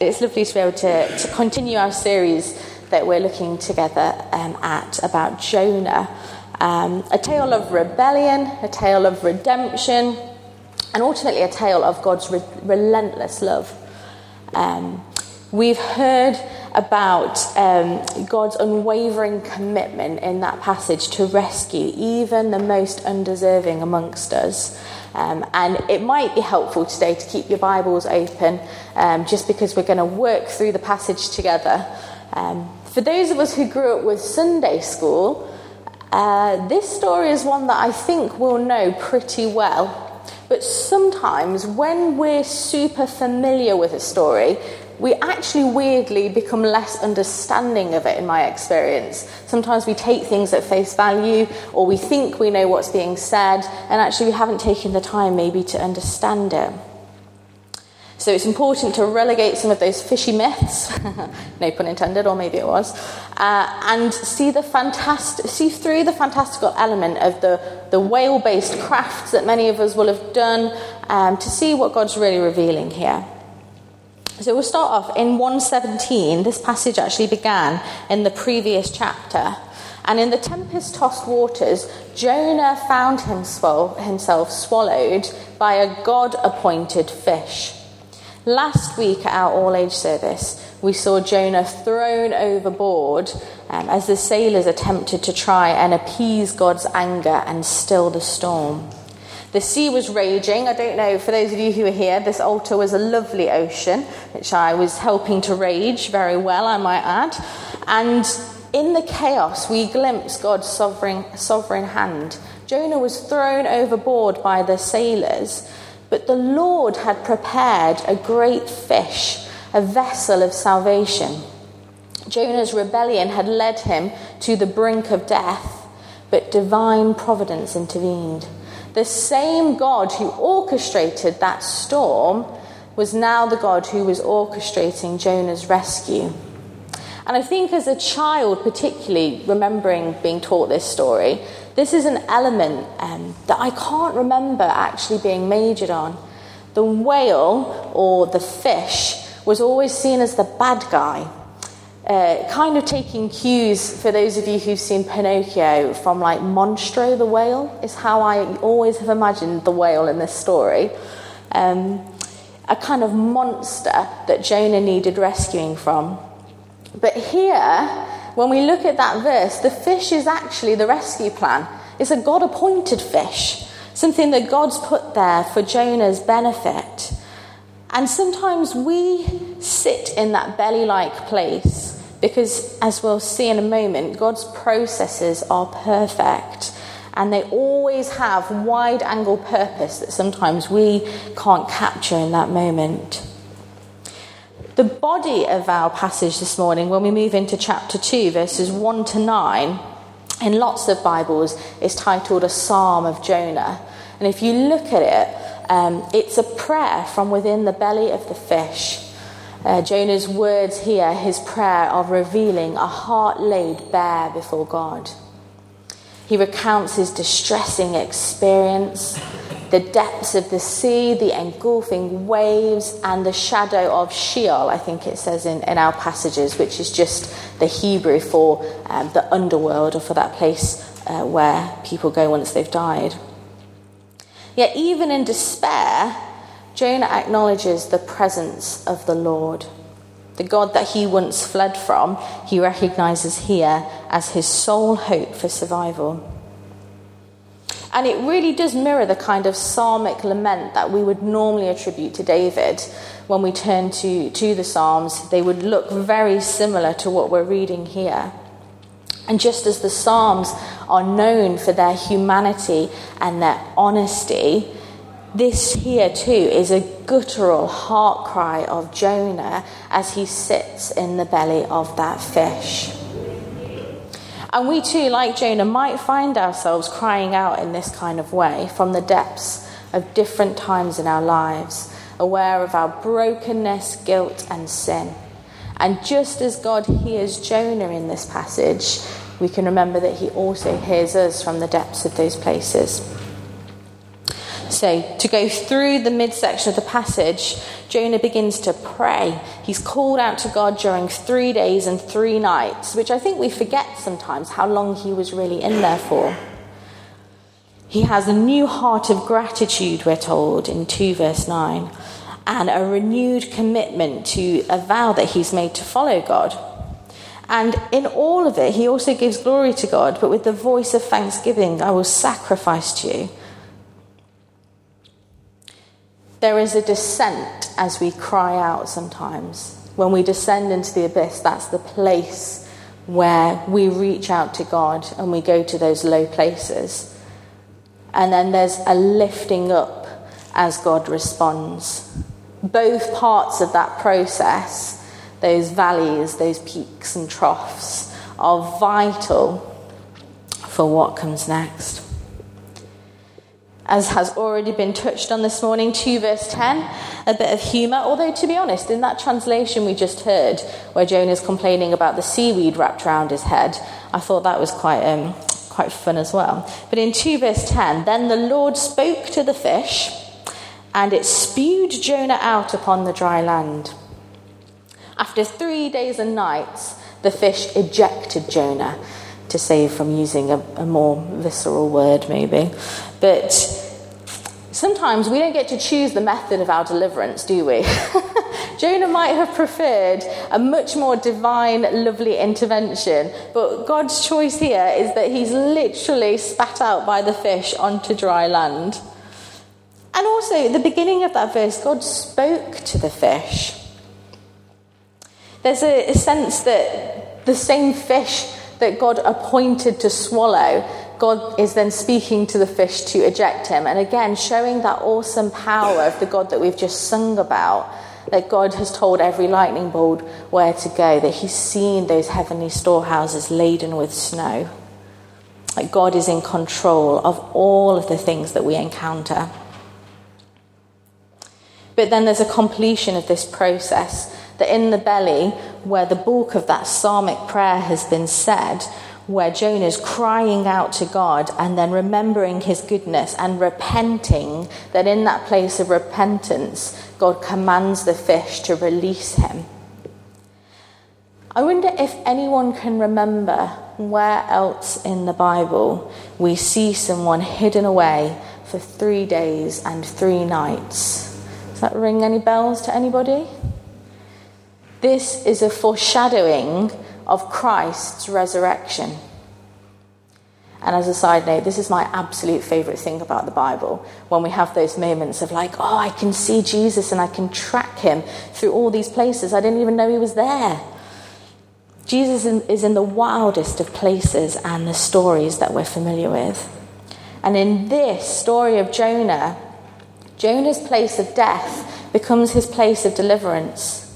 It's lovely to be able to, to continue our series that we're looking together um, at about Jonah. Um, a tale of rebellion, a tale of redemption, and ultimately a tale of God's re- relentless love. Um, we've heard about um, God's unwavering commitment in that passage to rescue even the most undeserving amongst us. Um, and it might be helpful today to keep your Bibles open um, just because we're going to work through the passage together. Um, for those of us who grew up with Sunday school, uh, this story is one that I think we'll know pretty well. But sometimes when we're super familiar with a story, we actually weirdly become less understanding of it in my experience. Sometimes we take things at face value or we think we know what's being said and actually we haven't taken the time maybe to understand it. So it's important to relegate some of those fishy myths, no pun intended, or maybe it was, uh, and see the fantastic, see through the fantastical element of the, the whale-based crafts that many of us will have done um, to see what God's really revealing here. So we'll start off in 117. This passage actually began in the previous chapter. And in the tempest tossed waters, Jonah found himself swallowed by a God appointed fish. Last week at our all age service, we saw Jonah thrown overboard um, as the sailors attempted to try and appease God's anger and still the storm. The sea was raging. I don't know, for those of you who are here, this altar was a lovely ocean, which I was helping to rage very well, I might add. And in the chaos, we glimpse God's sovereign, sovereign hand. Jonah was thrown overboard by the sailors, but the Lord had prepared a great fish, a vessel of salvation. Jonah's rebellion had led him to the brink of death, but divine providence intervened. The same God who orchestrated that storm was now the God who was orchestrating Jonah's rescue. And I think as a child, particularly remembering being taught this story, this is an element um, that I can't remember actually being majored on. The whale or the fish was always seen as the bad guy uh, kind of taking cues for those of you who've seen Pinocchio from like Monstro the whale, is how I always have imagined the whale in this story. Um, a kind of monster that Jonah needed rescuing from. But here, when we look at that verse, the fish is actually the rescue plan. It's a God appointed fish, something that God's put there for Jonah's benefit. And sometimes we sit in that belly like place because, as we'll see in a moment, God's processes are perfect and they always have wide angle purpose that sometimes we can't capture in that moment. The body of our passage this morning, when we move into chapter 2, verses 1 to 9, in lots of Bibles, is titled A Psalm of Jonah. And if you look at it, um, it's a prayer from within the belly of the fish. Uh, Jonah's words here, his prayer of revealing a heart laid bare before God. He recounts his distressing experience, the depths of the sea, the engulfing waves, and the shadow of Sheol, I think it says in, in our passages, which is just the Hebrew for um, the underworld or for that place uh, where people go once they've died. Yet, even in despair, Jonah acknowledges the presence of the Lord. The God that he once fled from, he recognizes here as his sole hope for survival. And it really does mirror the kind of psalmic lament that we would normally attribute to David when we turn to, to the Psalms. They would look very similar to what we're reading here. And just as the Psalms are known for their humanity and their honesty, this here too is a guttural heart cry of Jonah as he sits in the belly of that fish. And we too, like Jonah, might find ourselves crying out in this kind of way from the depths of different times in our lives, aware of our brokenness, guilt, and sin. And just as God hears Jonah in this passage, we can remember that he also hears us from the depths of those places. So, to go through the midsection of the passage, Jonah begins to pray. He's called out to God during three days and three nights, which I think we forget sometimes how long he was really in there for. He has a new heart of gratitude, we're told in 2 verse 9, and a renewed commitment to a vow that he's made to follow God. And in all of it, he also gives glory to God, but with the voice of thanksgiving, I will sacrifice to you. There is a descent as we cry out sometimes. When we descend into the abyss, that's the place where we reach out to God and we go to those low places. And then there's a lifting up as God responds. Both parts of that process, those valleys, those peaks and troughs, are vital for what comes next. As has already been touched on this morning, 2 verse 10, a bit of humour. Although, to be honest, in that translation we just heard, where Jonah's complaining about the seaweed wrapped around his head, I thought that was quite um, quite fun as well. But in 2 verse 10, then the Lord spoke to the fish, and it spewed Jonah out upon the dry land. After three days and nights, the fish ejected Jonah, to save from using a, a more visceral word, maybe. But sometimes we don't get to choose the method of our deliverance, do we? Jonah might have preferred a much more divine, lovely intervention, but God's choice here is that he's literally spat out by the fish onto dry land. And also, at the beginning of that verse, God spoke to the fish. There's a, a sense that the same fish that God appointed to swallow God is then speaking to the fish to eject him. And again, showing that awesome power of the God that we've just sung about. That God has told every lightning bolt where to go, that He's seen those heavenly storehouses laden with snow. That God is in control of all of the things that we encounter. But then there's a completion of this process that in the belly, where the bulk of that psalmic prayer has been said, where Jonah's crying out to God and then remembering his goodness and repenting, that in that place of repentance, God commands the fish to release him. I wonder if anyone can remember where else in the Bible we see someone hidden away for three days and three nights. Does that ring any bells to anybody? This is a foreshadowing of Christ's resurrection. And as a side note, this is my absolute favourite thing about the Bible when we have those moments of like, oh, I can see Jesus and I can track him through all these places. I didn't even know he was there. Jesus is in the wildest of places and the stories that we're familiar with. And in this story of Jonah, Jonah's place of death becomes his place of deliverance.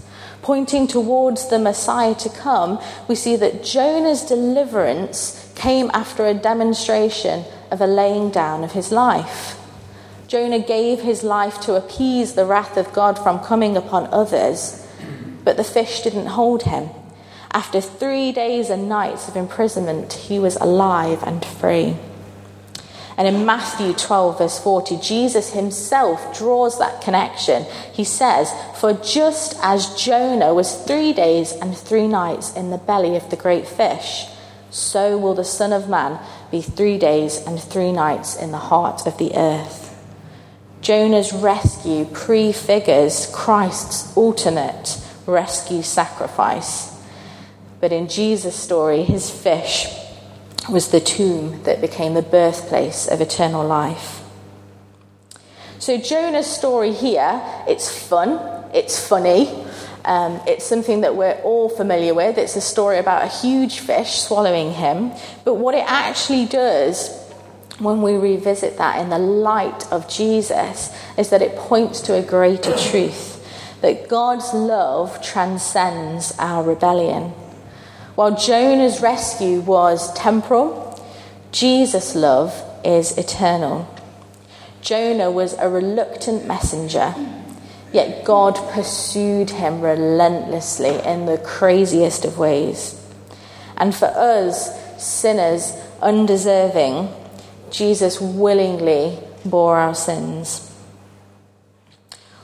Pointing towards the Messiah to come, we see that Jonah's deliverance came after a demonstration of a laying down of his life. Jonah gave his life to appease the wrath of God from coming upon others, but the fish didn't hold him. After three days and nights of imprisonment, he was alive and free. And in Matthew 12, verse 40, Jesus himself draws that connection. He says, For just as Jonah was three days and three nights in the belly of the great fish, so will the Son of Man be three days and three nights in the heart of the earth. Jonah's rescue prefigures Christ's ultimate rescue sacrifice. But in Jesus' story, his fish was the tomb that became the birthplace of eternal life. So Jonah's story here, it's fun, it's funny, um, it's something that we're all familiar with. It's a story about a huge fish swallowing him. But what it actually does when we revisit that in the light of Jesus is that it points to a greater truth that God's love transcends our rebellion. While Jonah's rescue was temporal, Jesus' love is eternal. Jonah was a reluctant messenger, yet God pursued him relentlessly in the craziest of ways. And for us, sinners, undeserving, Jesus willingly bore our sins.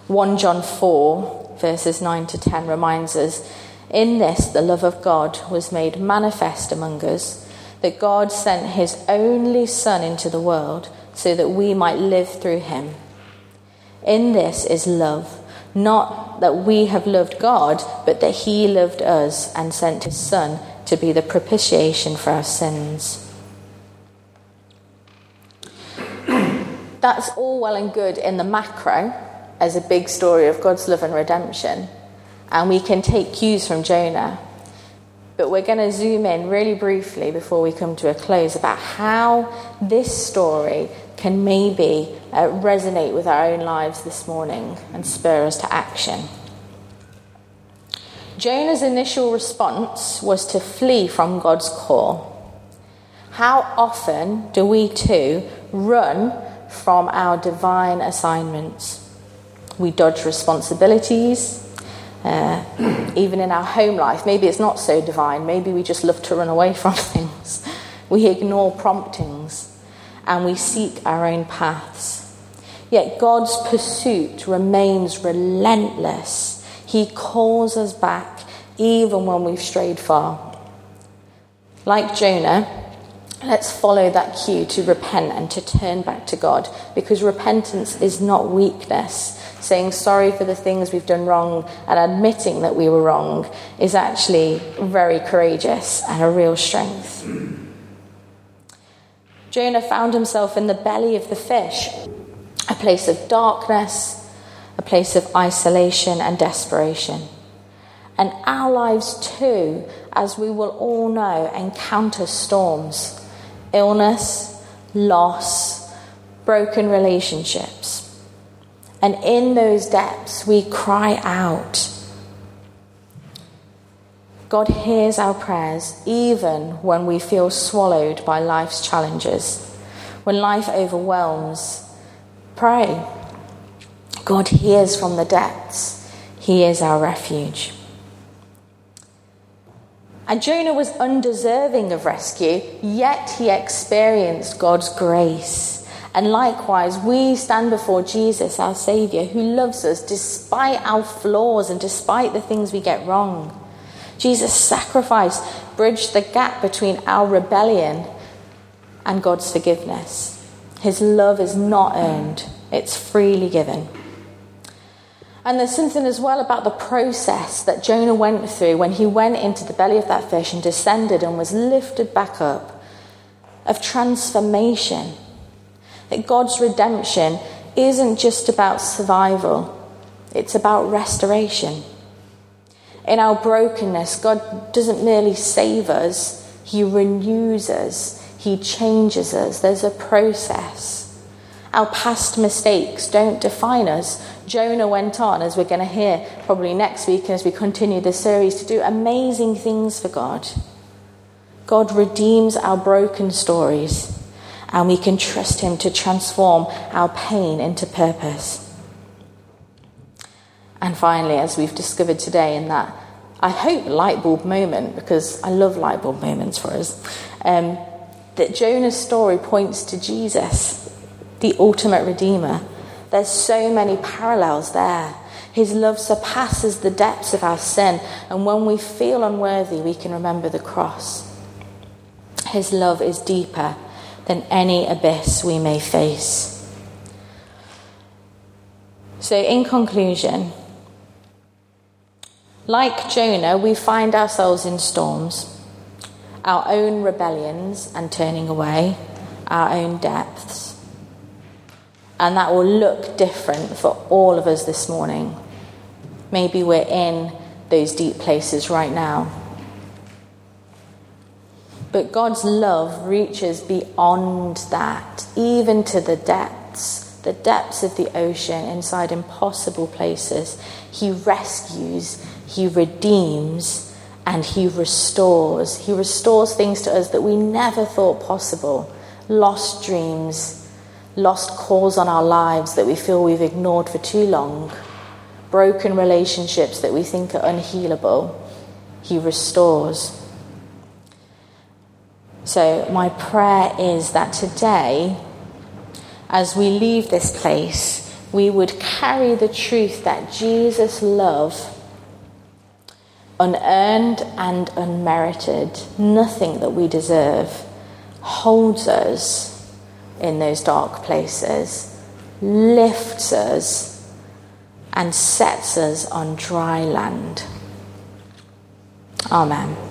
1 John 4, verses 9 to 10 reminds us In this, the love of God was made manifest among us, that God sent his only Son into the world so that we might live through him. In this is love, not that we have loved God, but that he loved us and sent his Son to be the propitiation for our sins. That's all well and good in the macro as a big story of God's love and redemption. And we can take cues from Jonah. But we're going to zoom in really briefly before we come to a close about how this story can maybe uh, resonate with our own lives this morning and spur us to action. Jonah's initial response was to flee from God's call. How often do we too run from our divine assignments? We dodge responsibilities, uh, even in our home life. Maybe it's not so divine. Maybe we just love to run away from things. We ignore promptings and we seek our own paths. Yet God's pursuit remains relentless. He calls us back even when we've strayed far. Like Jonah, let's follow that cue to repent and to turn back to God because repentance is not weakness saying sorry for the things we've done wrong and admitting that we were wrong is actually very courageous and a real strength. Jonah found himself in the belly of the fish, a place of darkness, a place of isolation and desperation. And our lives too, as we will all know, encounter storms illness, loss, broken relationships. And in those depths, we cry out. God hears our prayers even when we feel swallowed by life's challenges. When life overwhelms, pray. God hears from the depths, He is our refuge. And Jonah was undeserving of rescue, yet he experienced God's grace. And likewise, we stand before Jesus, our Saviour, who loves us despite our flaws and despite the things we get wrong. Jesus' sacrifice bridged the gap between our rebellion and God's forgiveness. His love is not earned, it's freely given. And there's something as well about the process that Jonah went through when he went into the belly of that fish and descended and was lifted back up of transformation that God's redemption isn't just about survival, it's about restoration. In our brokenness, God doesn't merely save us, He renews us, He changes us. There's a process. Our past mistakes don't define us. Jonah went on, as we're going to hear probably next week as we continue this series, to do amazing things for God. God redeems our broken stories and we can trust Him to transform our pain into purpose. And finally, as we've discovered today, in that I hope light bulb moment, because I love light bulb moments for us, um, that Jonah's story points to Jesus, the ultimate Redeemer. There's so many parallels there. His love surpasses the depths of our sin, and when we feel unworthy, we can remember the cross. His love is deeper than any abyss we may face. So, in conclusion, like Jonah, we find ourselves in storms, our own rebellions and turning away, our own depths. And that will look different for all of us this morning. Maybe we're in those deep places right now. But God's love reaches beyond that, even to the depths, the depths of the ocean, inside impossible places. He rescues, He redeems, and He restores. He restores things to us that we never thought possible lost dreams, lost calls on our lives that we feel we've ignored for too long, broken relationships that we think are unhealable. He restores. So, my prayer is that today, as we leave this place, we would carry the truth that Jesus' love, unearned and unmerited, nothing that we deserve, holds us in those dark places, lifts us, and sets us on dry land. Amen.